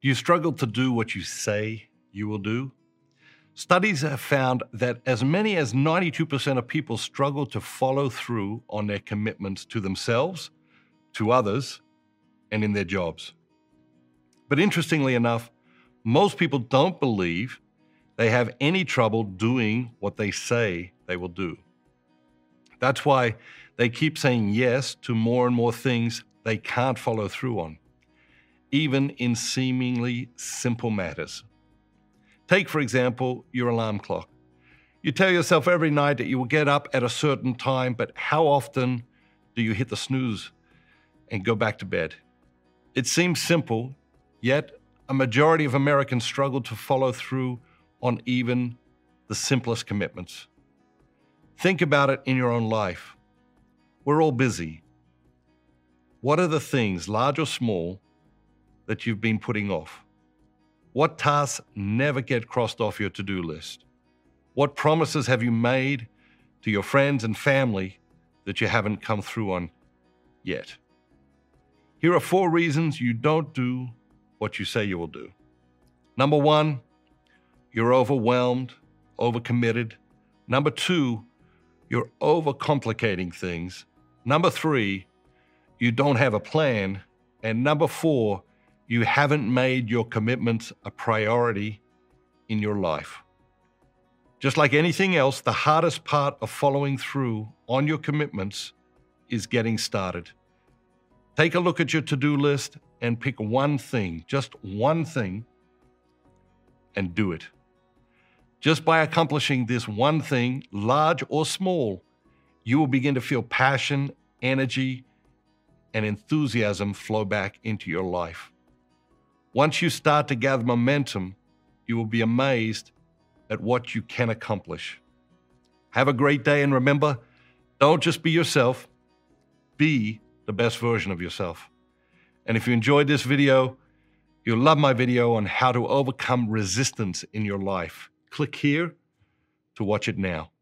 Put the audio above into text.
Do you struggle to do what you say you will do? Studies have found that as many as 92% of people struggle to follow through on their commitments to themselves, to others, and in their jobs. But interestingly enough, most people don't believe they have any trouble doing what they say they will do. That's why they keep saying yes to more and more things they can't follow through on even in seemingly simple matters. Take, for example, your alarm clock. You tell yourself every night that you will get up at a certain time, but how often do you hit the snooze and go back to bed? It seems simple, yet a majority of Americans struggle to follow through on even the simplest commitments. Think about it in your own life. We're all busy. What are the things, large or small, that you've been putting off? What tasks never get crossed off your to do list? What promises have you made to your friends and family that you haven't come through on yet? Here are four reasons you don't do what you say you will do. Number one, you're overwhelmed, overcommitted. Number two, you're overcomplicating things. Number three, you don't have a plan. And number four, you haven't made your commitments a priority in your life. Just like anything else, the hardest part of following through on your commitments is getting started. Take a look at your to do list and pick one thing, just one thing, and do it. Just by accomplishing this one thing, large or small, you will begin to feel passion, energy, and enthusiasm flow back into your life. Once you start to gather momentum, you will be amazed at what you can accomplish. Have a great day, and remember don't just be yourself, be the best version of yourself. And if you enjoyed this video, you'll love my video on how to overcome resistance in your life. Click here to watch it now.